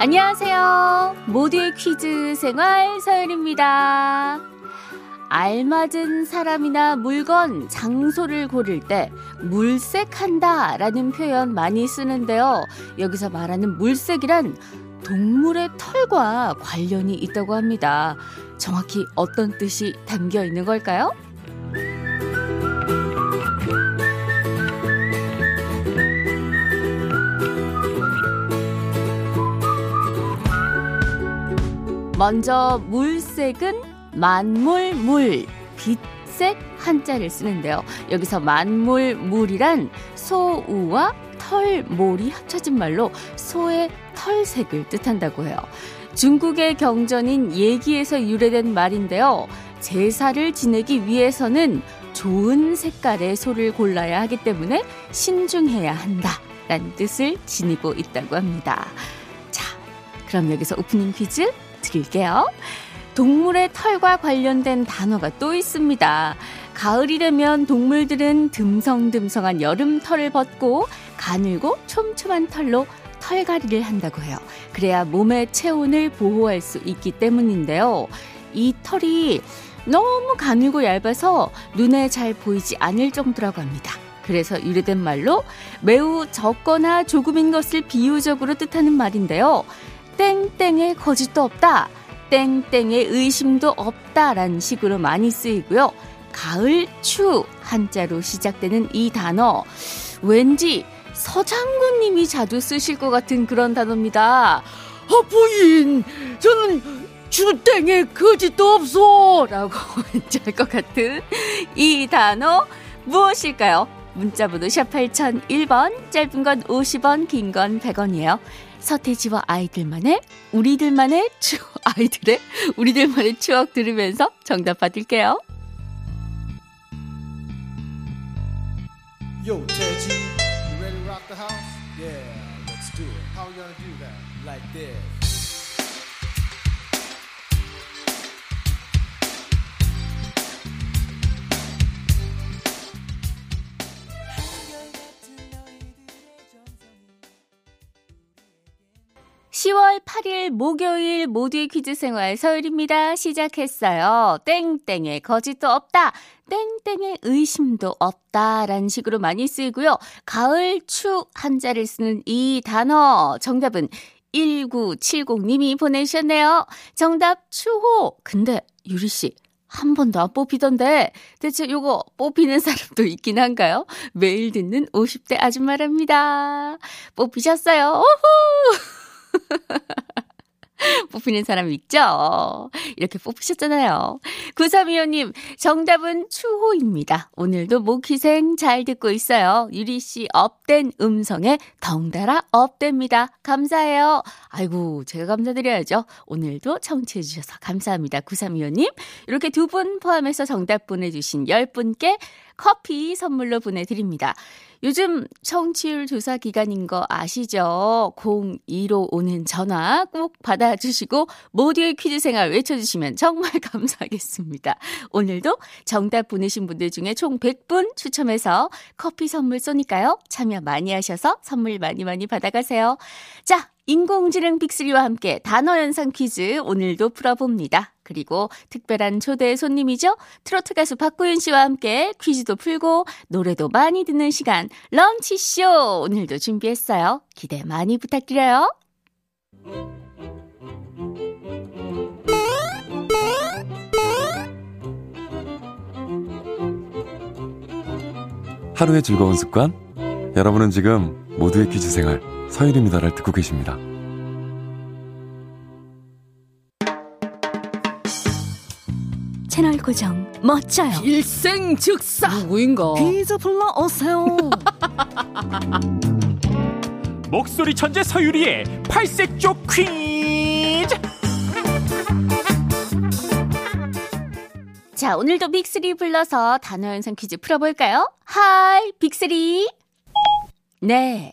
안녕하세요. 모두의 퀴즈 생활 서연입니다. 알맞은 사람이나 물건, 장소를 고를 때 물색한다 라는 표현 많이 쓰는데요. 여기서 말하는 물색이란 동물의 털과 관련이 있다고 합니다. 정확히 어떤 뜻이 담겨 있는 걸까요? 먼저 물색은 만물 물, 빛색 한자를 쓰는데요. 여기서 만물 물이란 소우와 털몰이 합쳐진 말로 소의 털색을 뜻한다고 해요. 중국의 경전인 예기에서 유래된 말인데요. 제사를 지내기 위해서는 좋은 색깔의 소를 골라야 하기 때문에 신중해야 한다. 라는 뜻을 지니고 있다고 합니다. 자, 그럼 여기서 오프닝 퀴즈 드릴게요. 동물의 털과 관련된 단어가 또 있습니다. 가을이 되면 동물들은 듬성듬성한 여름 털을 벗고 가늘고 촘촘한 털로 털갈이를 한다고 해요. 그래야 몸의 체온을 보호할 수 있기 때문인데요. 이 털이 너무 가늘고 얇아서 눈에 잘 보이지 않을 정도라고 합니다. 그래서 유래된 말로 매우 적거나 조금인 것을 비유적으로 뜻하는 말인데요. 땡땡의 거짓도 없다. 땡땡의 의심도 없다라는 식으로 많이 쓰이고요. 가을 추 한자로 시작되는 이 단어 왠지 서장군님이 자주 쓰실 것 같은 그런 단어입니다. 아 부인 저는 주땡에 거짓도 없어 라고 할 것 같은 이 단어 무엇일까요? 문자번호 샵 8001번 짧은 건 50원 긴 건 100원이에요. 서태지와 아이들만의 우리들만의 추억 아이들의 우리들만의 추억 들으면서 정답 받을게요. Yo, Teji, you ready to rock the house? Yeah, let's do it. How we gonna do that? Like this. 8일 목요일 모두의 퀴즈 생활 서울입니다. 시작했어요. 땡땡의 거짓도 없다. 땡땡의 의심도 없다. 라는 식으로 많이 쓰이고요. 가을 축 한자를 쓰는 이 단어. 정답은 1970님이 보내주셨네요. 정답 추호. 근데 유리 씨. 한 번도 안 뽑히던데 대체 요거 뽑히는 사람도 있긴 한가요? 매일 듣는 50대 아줌마랍니다. 뽑히셨어요. 오후! 뽑히는 사람 있죠? 이렇게 뽑히셨잖아요. 9325님, 정답은 추호입니다. 오늘도 목희생 잘 듣고 있어요. 유리씨 업된 음성에 덩달아 업됩니다. 감사해요. 아이고, 제가 감사드려야죠. 오늘도 청취해주셔서 감사합니다. 9325님. 이렇게 두 분 포함해서 정답 보내주신 10분께 커피 선물로 보내드립니다. 요즘 청취율 조사 기간인 거 아시죠? 02로 오는 전화 꼭 받아주시고 모두의 퀴즈 생활 외쳐주시면 정말 감사하겠습니다. 오늘도 정답 보내신 분들 중에 총 100분 추첨해서 커피 선물 쏘니까요. 참여 많이 하셔서 선물 많이 많이 받아가세요. 자, 인공지능 빅3와 함께 단어 연상 퀴즈 오늘도 풀어봅니다. 그리고 특별한 초대 손님이죠. 트로트 가수 박구윤 씨와 함께 퀴즈도 풀고 노래도 많이 듣는 시간 런치쇼 오늘도 준비했어요. 기대 많이 부탁드려요. 하루의 즐거운 습관 여러분은 지금 모두의 퀴즈 생활 서일입니다를 듣고 계십니다. 채널 고정 멋져요. 일생 즉사 누구인가? 퀴즈 불러 오세요. 목소리 천재 서유리의 팔색조 퀴즈. 자, 오늘도 빅3 불러서 단어 연상 퀴즈 풀어볼까요? 하이, 빅3. 네,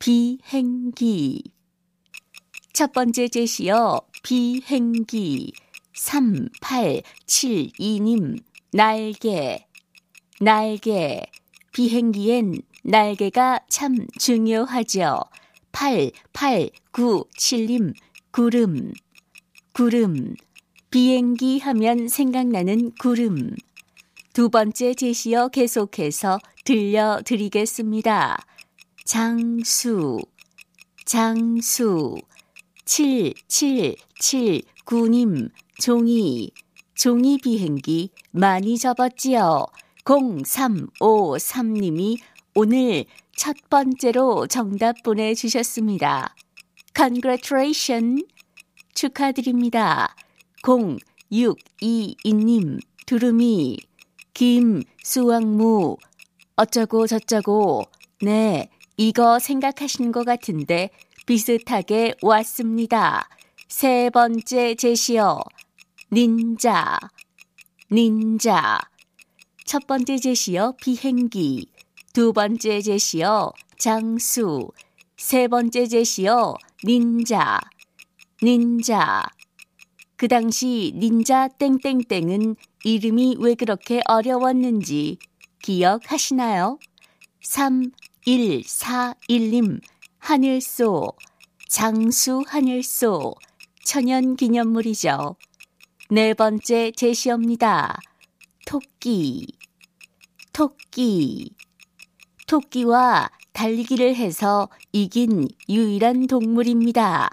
비행기. 첫 번째 제시어, 비행기. 3872님, 날개, 날개. 비행기엔 날개가 참 중요하죠. 8897님, 구름, 구름. 비행기 하면 생각나는 구름. 두 번째 제시어 계속해서 들려드리겠습니다. 장수, 장수, 7779님, 종이, 종이 비행기 많이 접었지요. 0353님이 오늘 첫 번째로 정답 보내주셨습니다. Congratulation! 축하드립니다. 0622님, 두루미, 김 수왕무, 어쩌고 저쩌고, 네, 이거 생각하시는 것 같은데 비슷하게 왔습니다. 세 번째 제시어, 닌자, 닌자. 첫 번째 제시어, 비행기. 두 번째 제시어, 장수. 세 번째 제시어, 닌자, 닌자. 그 당시 닌자 땡땡땡은 이름이 왜 그렇게 어려웠는지 기억하시나요? 3141님, 하늘소, 장수 하늘소, 천연 기념물이죠. 네 번째 제시어입니다. 토끼, 토끼. 토끼와 달리기를 해서 이긴 유일한 동물입니다.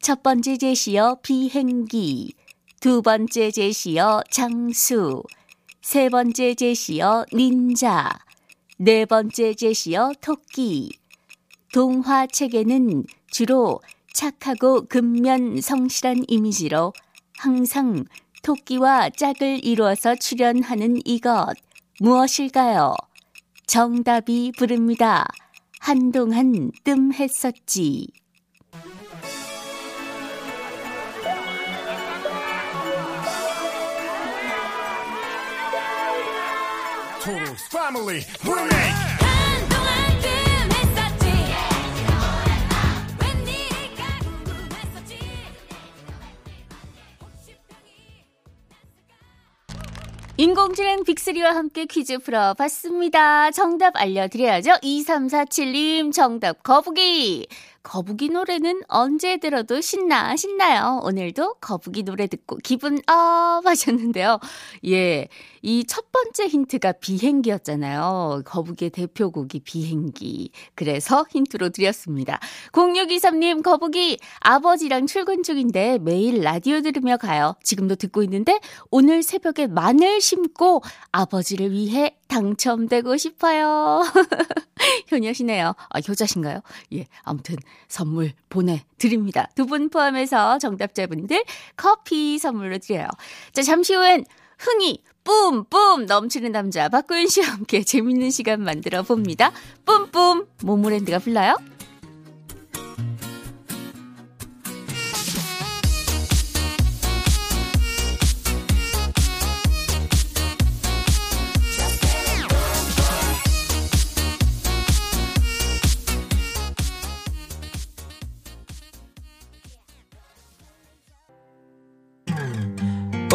첫 번째 제시어 비행기, 두 번째 제시어 장수, 세 번째 제시어 닌자, 네 번째 제시어 토끼. 동화 책에는 주로 착하고 근면 성실한 이미지로 항상 토끼와 짝을 이루어서 출연하는 이것 무엇일까요? 정답이 부릅니다. 한동안 뜸했었지. Total Family Remake 한동안 뜸했었지 웬 일일까 궁금했었지 인공지능 빅3와 함께 퀴즈 풀어봤습니다. 정답 알려드려야죠. 2347님 정답 거북이. 거북이 노래는 언제 들어도 신나 신나요. 오늘도 거북이 노래 듣고 기분 up 하셨는데요. 예, 이 첫 번째 힌트가 비행기였잖아요. 거북이의 대표곡이 비행기. 그래서 힌트로 드렸습니다. 0623님 거북이 아버지랑 출근 중인데 매일 라디오 들으며 가요. 지금도 듣고 있는데 오늘 새벽에 마늘 심고 아버지를 위해 당첨되고 싶어요. 효녀시네요. 아, 효자신가요? 예, 아무튼 선물 보내드립니다. 두 분 포함해서 정답자분들 커피 선물로 드려요. 자, 잠시 후엔 흥이 뿜뿜 넘치는 남자 박구윤 씨와 함께 재밌는 시간 만들어 봅니다. 뿜뿜 모모랜드가 불러요.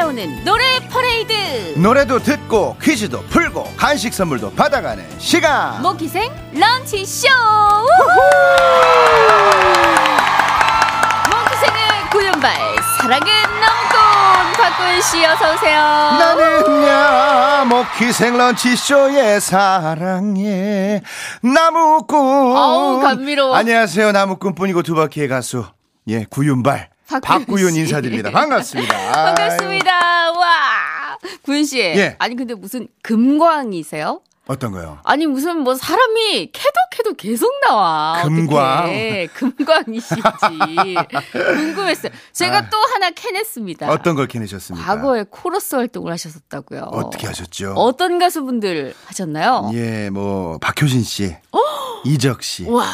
찾아오는 노래 퍼레이드. 노래도 듣고 퀴즈도 풀고 간식 선물도 받아가는 시간. 모퀴생 런치 쇼! 모퀴생의 고연발 사랑의 나무꾼 박구윤 씨 어서 오세요. 나는야 모퀴생 런치 쇼의 사랑의 나무꾼. 어우, 감미로워. 안녕하세요 나무꾼뿐이고 두 바퀴의 가수. 예 구윤발 박구윤 씨. 인사드립니다 반갑습니다 반갑습니다. 와. 구윤 씨. 예. 아니 근데 무슨 금광이세요? 어떤 거요 아니 무슨 뭐 사람이 캐도 캐도 계속 나와. 금광. 어떡해. 금광이시지. 궁금했어요. 제가 아. 또 하나 캐냈습니다. 어떤 걸 캐내셨습니까 과거에 코러스 활동을 하셨었다고요. 어떻게 하셨죠 어떤 가수분들 하셨나요? 예, 뭐 박효신 씨, 이적 씨, 우와.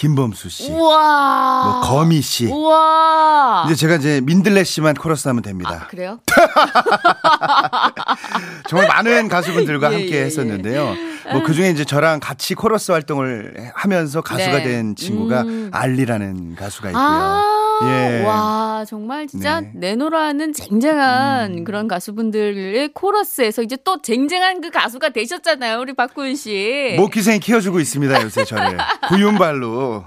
김범수 씨, 우와. 뭐 거미 씨. 우와. 이제 제가 이제 민들레 씨만 코러스 하면 됩니다. 아, 그래요? 정말 많은 가수분들과 예, 함께 예, 예. 했었는데요. 뭐 그 중에 이제 저랑 같이 코러스 활동을 하면서 가수가 네. 된 친구가 음. 알리라는 가수가 있고요. 아, 예. 와, 정말 진짜 네. 음. 내노라는 쟁쟁한 그런 가수분들의 코러스에서 이제 또 쟁쟁한 그 가수가 되셨잖아요, 우리 박구윤 씨. 목기생이 키워주고 있습니다, 요새 저를. 구윤발로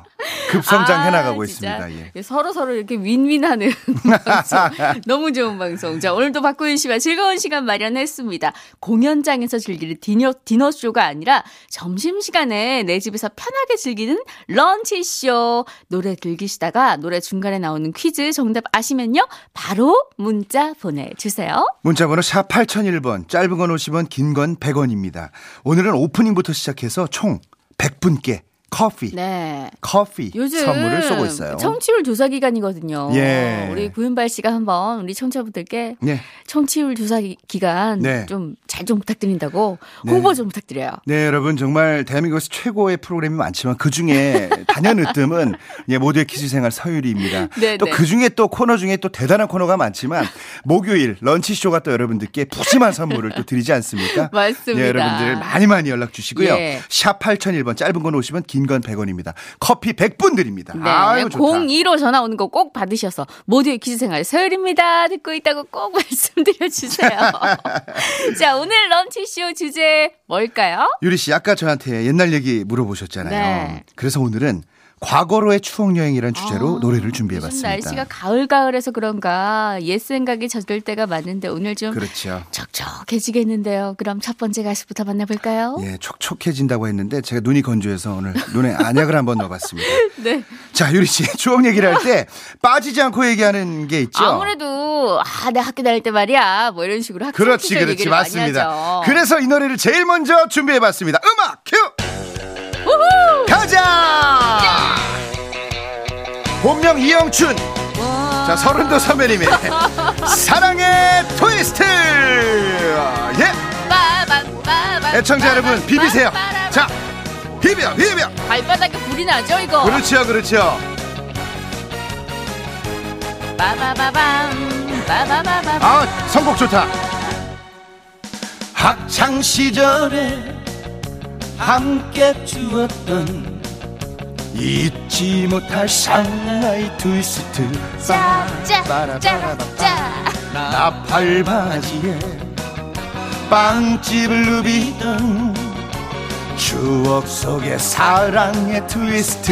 급성장 아, 해나가고 진짜. 있습니다. 예. 서로 서로 이렇게 윈윈하는 방송. 너무 좋은 방송. 자, 오늘도 박구윤 씨와 즐거운 시간 마련했습니다. 공연장에서 즐기는 디너, 디너 쇼가 아니라 점심 시간에 내 집에서 편하게 즐기는 런치 쇼. 노래 들기시다가 노래 중간에 나오는 퀴즈 정답 아시면요. 바로 문자 보내주세요. 문자번호 샵 8001번, 짧은 건 50원, 긴 건 100원입니다. 오늘은 오프닝부터 시작해서 총 100분께 커피, 네. 커피 요즘 선물을 쏘고 있어요. 청취율 조사 기간이거든요. 예. 우리 구윤발 씨가 한번 우리 청취자분들께 네. 청취율 조사 기- 기간 네. 좀잘 좀 부탁드린다고 네. 홍보 좀 부탁드려요. 네, 여러분 정말 대한민국에서 최고의 프로그램이 많지만 그 중에 단연 으뜸은 예, 모두의 퀴즈 생활 서유리입니다. 네, 또 네. 그 중에 또 코너 중에 또 대단한 코너가 많지만 목요일 런치 쇼가 또 여러분들께 푸짐한 선물을 또 드리지 않습니까? 맞습니다. 예, 여러분들 많이 많이 연락 주시고요. 예. 샵 8001번 짧은 건 50원, 긴건 100원입니다. 커피 100분 드립니다. 네. 아유, 좋다. 02로 전화 오는 거 꼭 받으셔서 모두의 퀴즈 생활 서열입니다. 듣고 있다고 꼭 말씀드려 주세요. 자, 오늘 런치쇼 주제 뭘까요? 유리 씨 아까 저한테 옛날 얘기 물어보셨잖아요. 네. 그래서 오늘은 과거로의 추억 여행이라는 주제로 노래를 준비해 요즘 봤습니다. 날씨가 가을 가을해서 그런가 옛 생각이 젖을 때가 많은데 오늘 좀 그렇죠. 촉촉해지겠는데요. 그럼 첫 번째 가수부터 만나볼까요? 예, 촉촉해진다고 했는데 제가 눈이 건조해서 오늘 눈에 안약을 한번 넣어봤습니다. 네. 자, 유리 씨 추억 얘기를 할 때 빠지지 않고 얘기하는 게 있죠. 아무래도 아, 내 학교 다닐 때 말이야. 뭐 이런 식으로 학창 그렇지, 그렇지, 맞습니다. 하죠. 그래서 이 노래를 제일 먼저 준비해봤습니다. 음악 큐. 가자. 본명 이영춘. 자, 서른도 선배님의 사랑의 트위스트. 예. 애청자 여러분 비비세요. 자, 비벼, 비벼. 발바닥에 불이 나죠 이거. 그렇죠, 그렇죠. 빠바바밤, 빠바바밤. 아, 선곡 좋다. 학창 시절에 함께 추었던 잊지 못할 상하이 트위스트 짜, 짜, 짜, 짜. 나팔 바지에 빵집을 누비던 추억 속의 사랑의 트위스트.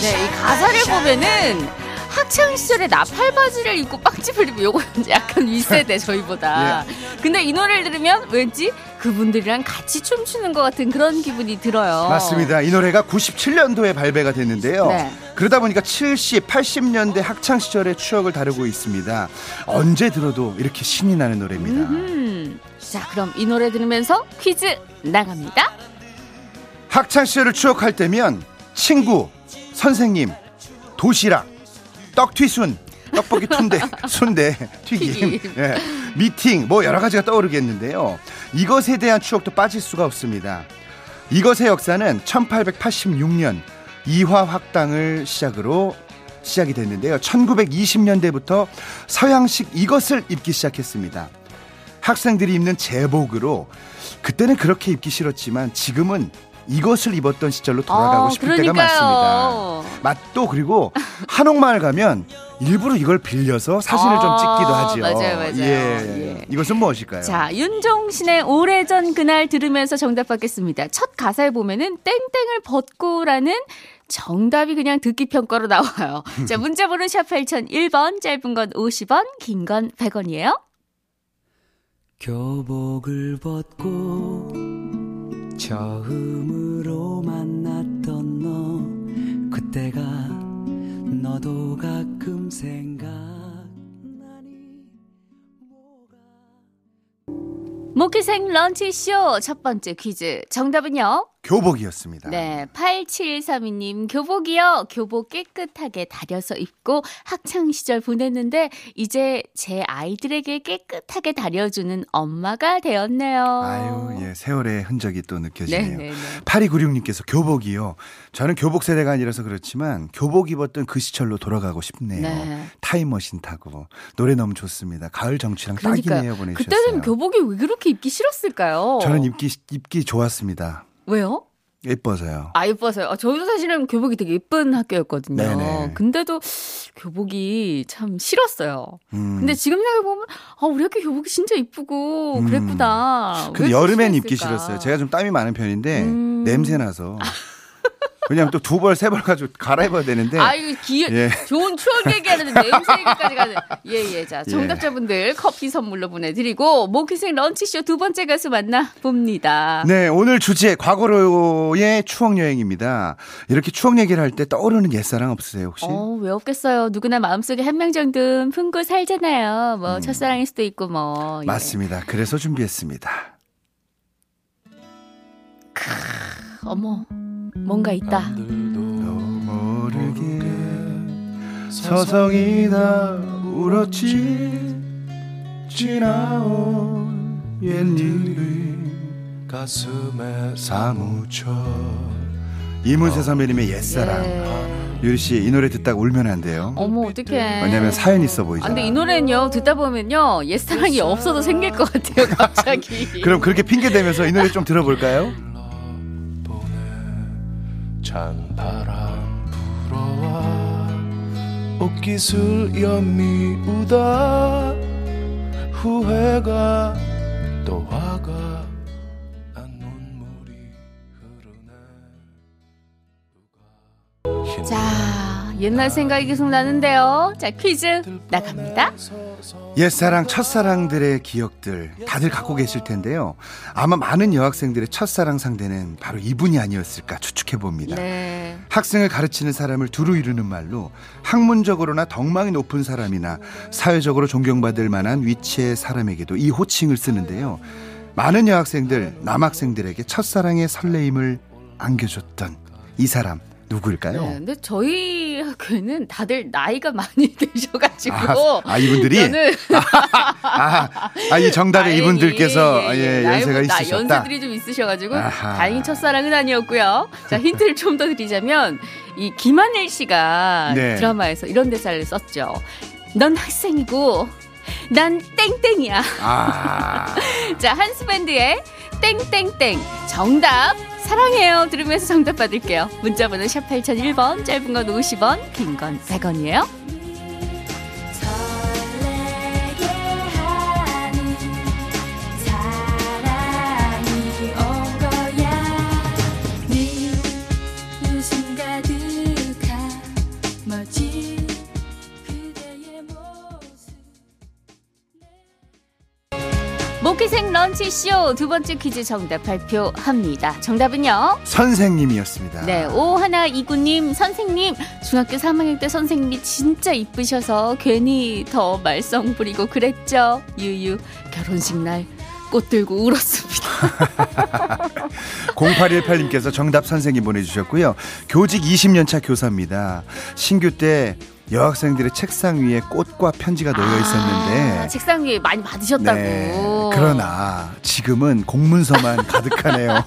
네, 이 가사를 보면은 학창 시절에 나팔 바지를 입고 빵집을 입고 요거 약간 윗세대 저희보다. 예. 근데 이 노래를 들으면 왠지 그분들이랑 같이 춤추는 것 같은 그런 기분이 들어요. 맞습니다. 이 노래가 97년도에 발매가 됐는데요. 네. 그러다 보니까 70, 80년대 학창 시절의 추억을 다루고 있습니다. 언제 들어도 이렇게 신이 나는 노래입니다. 음. 자, 그럼 이 노래 들으면서 퀴즈 나갑니다. 학창 시절을 추억할 때면 친구, 선생님, 도시락, 떡튀순, 떡볶이 툰대, 순대, 튀김, 튀김. 예, 미팅, 뭐 여러 가지가 떠오르겠는데요. 이것에 대한 추억도 빠질 수가 없습니다. 이것의 역사는 1886년 이화 확당을 시작으로 시작이 됐는데요. 1920년대부터 서양식 이것을 입기 시작했습니다. 학생들이 입는 제복으로 그때는 그렇게 입기 싫었지만 지금은 이것을 입었던 시절로 돌아가고 어, 싶을 때가 그러니까요. 많습니다. 맛도 그리고 한옥마을 가면 일부러 이걸 빌려서 사진을 좀 아, 찍기도 하죠. 맞아요, 맞아요. 예. 예. 이것은 무엇일까요? 자, 윤종신의 오래전 그날 들으면서 정답 받겠습니다. 첫 가사에 보면은 땡땡을 벗고라는 정답이 그냥 듣기 평가로 나와요. 자, 문자 번호 샵 8001번, 짧은 건 50원, 긴 건 100원이에요. 교복을 벗고 처음 그때가 너도 가끔 생각나니 모기생 런치쇼 첫 번째 퀴즈. 정답은요? 교복이었습니다. 네, 8732님, 교복이요. 교복 깨끗하게 다려서 입고 학창 시절 보냈는데, 이제 제 아이들에게 깨끗하게 다려주는 엄마가 되었네요. 아유, 예, 세월의 흔적이 또 느껴지네요. 네네네. 8296님께서 교복이요. 저는 교복 세대가 아니라서 그렇지만 교복 입었던 그 시절로 돌아가고 싶네요. 네. 타임머신 타고 노래 너무 좋습니다. 가을 정취랑 그러니까 딱이네요 보내주셨어요. 그때는 교복이 왜 그렇게 입기 싫었을까요? 저는 입기 입기 좋았습니다. 왜요? 예뻐서요. 아, 예뻐서요. 아, 저희도 사실은 교복이 되게 예쁜 학교였거든요. 네네. 근데도 교복이 참 싫었어요. 음. 근데 지금 생각해보면, 아, 우리 학교 교복이 진짜 이쁘고 음. 그랬구나. 근데 왜 여름엔? 입기 싫었어요. 제가 좀 땀이 많은 편인데 음. 냄새 나서. 왜냐면 또 두 벌 세 벌 가지고 갈아입어야 되는데. 아유, 기, 예. 좋은 추억 얘기하는데 냄새 얘기까지 가는. 예, 예. 자, 예. 정답자분들 커피 선물로 보내드리고, 모기생 런치쇼 두 번째 가수 만나 봅니다. 네, 오늘 주제 과거로의 추억 여행입니다. 이렇게 추억 얘기를 할 때 떠오르는 옛사랑 없으세요 혹시? 어, 왜 없겠어요. 누구나 마음속에 한 명 정도는 품고 살잖아요. 뭐, 첫사랑일 수도 있고, 뭐. 예. 음. 맞습니다. 그래서 준비했습니다. 어머, 뭔가 있다. 너 모르게 서성이 다 울었지 지나온 옛일이 가슴에 사무쳐 이문세 선배님의 옛사랑 네. 유리 씨 이 노래 듣다가 울면 안 돼요. 어머, 어떡해. 왜냐면 사연 있어 아, 보이잖아. 근데 이 노래는요, 듣다 보면요, 옛사랑이 없어도 생길 것 같아요, 갑자기. 그럼 그렇게 핑계 대면서 이 노래 좀 들어볼까요? 찬 바람 불어와 옷깃을 연미우다. 후회가 또화 옛날 생각이 계속 나는데요. 자, 퀴즈 나갑니다. 옛사랑, 첫사랑들의 기억들 다들 갖고 계실 텐데요. 아마 많은 여학생들의 첫사랑 상대는 바로 이분이 아니었을까 추측해 봅니다. 네. 학생을 가르치는 사람을 두루 이루는 말로 학문적으로나 덕망이 높은 사람이나 사회적으로 존경받을 만한 위치의 사람에게도 이 호칭을 쓰는데요. 많은 여학생들, 남학생들에게 첫사랑의 설레임을 안겨줬던 이 사람 누구일까요? 네, 근데 저희 학교에는 다들 나이가 많이 되셔가지고. 아, 아, 이분들이? 저는 아, 아, 이 정답에 다행히, 이분들께서 예, 연세가 나이보다 있으셨다. 연세들이 좀 있으셔가지고 아하. 다행히 첫사랑은 아니었고요. 자 힌트를 좀 더 드리자면 이 김하늘 씨가 네. 드라마에서 이런 대사를 썼죠. 넌 학생이고 난 땡땡이야. 아, 자 한스밴드의 땡땡땡 정답 사랑해요 들으면서 정답 받을게요. 문자번호 샵 8001번 짧은 건 50원 긴 건 100원이에요. 런치쇼 두 번째 퀴즈 정답 발표합니다. 정답은요? 선생님이었습니다. 네, 오하나 이구님 선생님 중학교 3학년 때 선생님이 진짜 이쁘셔서 괜히 더 말썽 부리고 그랬죠. 유유 결혼식 날 꽃 들고 울었습니다. 0818님께서 정답 선생님 보내주셨고요. 교직 20년차 교사입니다. 신규 때 여학생들의 책상 위에 꽃과 편지가 놓여 있었는데. 아, 책상 위에 많이 받으셨다고. 네, 그러나 지금은 공문서만 가득하네요.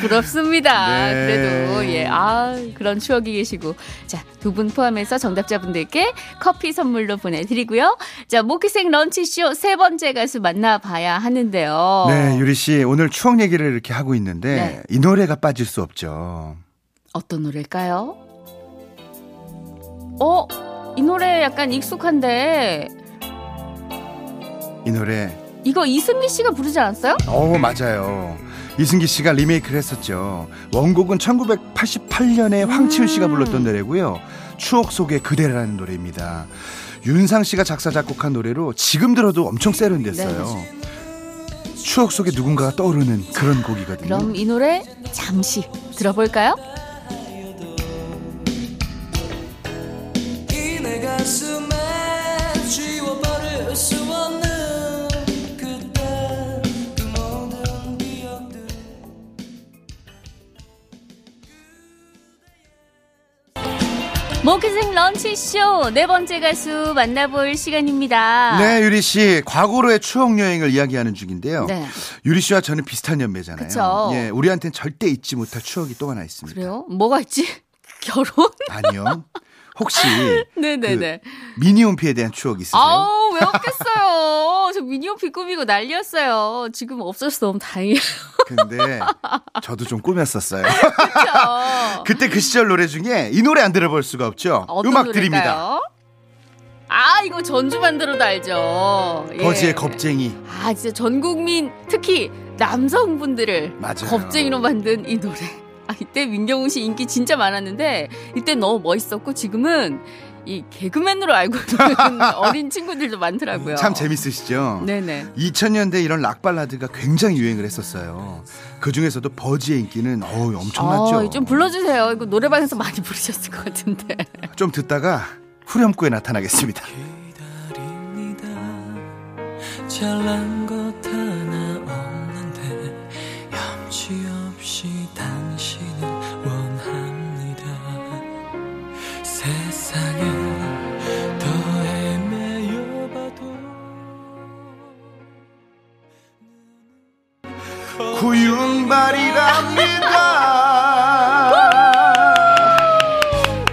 부럽습니다. 네. 그래도 예, 아 그런 추억이 계시고 자 두 분 포함해서 정답자분들께 커피 선물로 보내드리고요. 자 모기생 런치쇼 세 번째 가수 만나봐야 하는데요. 네, 유리 씨 오늘 추억 얘기를 이렇게 하고 있는데 네. 이 노래가 빠질 수 없죠. 어떤 노래일까요? 어, 이 노래 약간 익숙한데 이 노래 이거 이승기 씨가 부르지 않았어요? 어 맞아요. 이승기 씨가 리메이크를 했었죠. 원곡은 1988년에 황치훈 씨가 불렀던 노래고요. 추억 속의 그대라는 노래입니다. 윤상 씨가 작사 작곡한 노래로 지금 들어도 엄청 세련됐어요. 추억 속에 누군가가 떠오르는 그런 곡이거든요. 그럼 이 노래 잠시 들어볼까요? 모기생 런치쇼 네 번째 가수 만나볼 시간입니다. 네, 유리 씨. 과거로의 추억 여행을 이야기하는 중인데요. 네. 유리 씨와 저는 비슷한 연배잖아요. 그쵸. 예, 우리한테는 절대 잊지 못할 추억이 또 하나 있습니다. 그래요? 뭐가 있지? 결혼? 아니요. 혹시 네네네. 그 미니홈피에 대한 추억 있으세요? 아우, 왜 없겠어요. 저 미니홈피 꾸미고 난리였어요. 지금 없어서 너무 다행이에요. 근데 저도 좀 꾸몄었어요. 그때 그 시절 노래 중에 이 노래 안 들어볼 수가 없죠. 음악 노래일까요? 드립니다. 아, 이거 전주 만 들어도 알죠. 예. 버지의 겁쟁이. 아, 진짜 전 국민, 특히 남성분들을 맞아요. 겁쟁이로 만든 이 노래. 아, 이때 민경훈 씨 인기 진짜 많았는데, 이때 너무 멋있었고, 지금은 이 개그맨으로 알고 있는 어린 친구들도 많더라고요. 참 재밌으시죠? 네네. 2000년대 이런 락 발라드가 굉장히 유행을 했었어요. 그 중에서도 버지의 인기는 어우 엄청났죠. 어, 좀 불러주세요. 이거 노래방에서 많이 부르셨을 것 같은데. 좀 듣다가 후렴구에 나타나겠습니다. 기다립니다 잘난 것 구윤발이랍니다.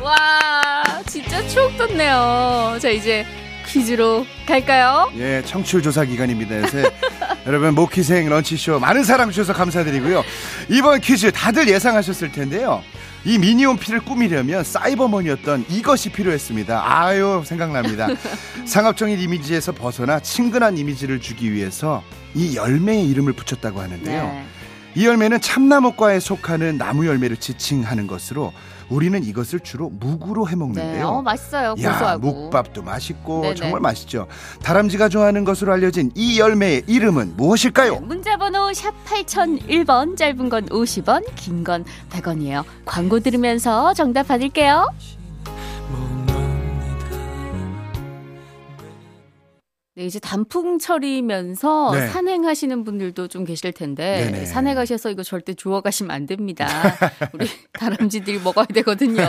와, 진짜 추억 돋네요. 자, 이제 퀴즈로 갈까요? 예, 청취율 조사 기간입니다. 요새 여러분 모키생 런치쇼 많은 사랑 주셔서 감사드리고요. 이번 퀴즈 다들 예상하셨을 텐데요. 이 미니홈피를 꾸미려면 사이버머니였던 이것이 필요했습니다. 아유 생각납니다. 상업적인 이미지에서 벗어나 친근한 이미지를 주기 위해서 이 열매의 이름을 붙였다고 하는데요. 네. 이 열매는 참나무과에 속하는 나무 열매를 지칭하는 것으로 우리는 이것을 주로 묵으로 네. 해먹는데요. 어, 맛있어요. 야, 고소하고. 묵밥도 맛있고 네네. 정말 맛있죠. 다람쥐가 좋아하는 것으로 알려진 이 열매의 이름은 무엇일까요? 문자 번호 샵 8001번, 짧은 건 50원, 긴 건 100원이에요. 광고 들으면서 정답 받을게요. 네, 이제 단풍철이면서 네. 산행하시는 분들도 좀 계실 텐데 네네. 산에 가셔서 이거 절대 주워 가시면 안 됩니다. 우리 다람쥐들이 먹어야 되거든요.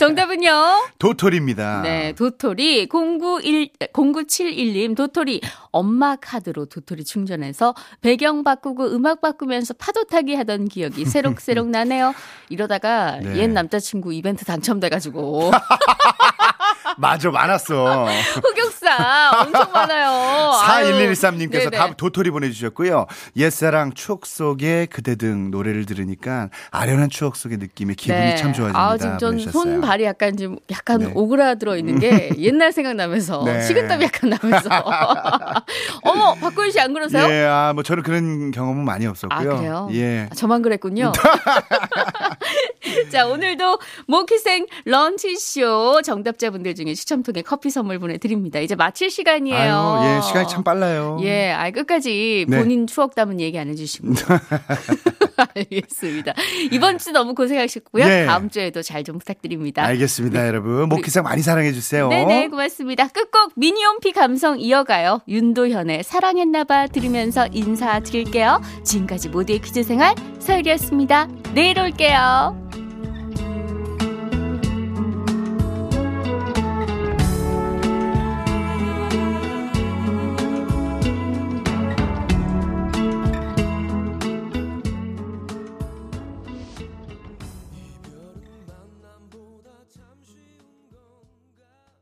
정답은요? 도토리입니다. 네, 도토리 091 0971님 도토리 엄마 카드로 도토리 충전해서 배경 바꾸고 음악 바꾸면서 파도 타기 하던 기억이 새록새록 나네요. 이러다가 네. 옛 남자친구 이벤트 당첨돼 가지고 맞아, 많았어. 흑역사 엄청 많아요. 아유. 4113님께서 네네. 다 도토리 보내주셨고요. 옛사랑 추억 속의 그대 등 노래를 들으니까 아련한 추억 속의 느낌에 기분이 네. 참 좋아집니다. 아, 지금 전 보내주셨어요. 손발이 약간 지금 약간 네. 오그라들어 있는 게 옛날 생각나면서 네. 식은땀이 약간 나면서. 어머, 박구윤 씨안 그러세요? 예, 아, 뭐 저는 그런 경험은 많이 아, 없었고요. 그래요? 예. 아, 저만 그랬군요. 자, 오늘도 모키생 런치쇼 정답자분들 중에 추첨 통해 커피 선물 보내드립니다. 이제 마칠 시간이에요. 아유, 예, 시간이 참 빨라요. 예, 아 끝까지 네. 본인 추억 담은 얘기 안 해주시고. 알겠습니다. 이번 주 너무 고생하셨고요. 예. 다음 주에도 잘 좀 부탁드립니다. 알겠습니다, 여러분. 목기상 많이 사랑해 주세요. 네네, 고맙습니다. 끝곡 미니홈피 감성 이어가요. 윤도현의 사랑했나봐 들으면서 인사드릴게요. 지금까지 모두의 퀴즈 생활 서율이었습니다. 내일 올게요.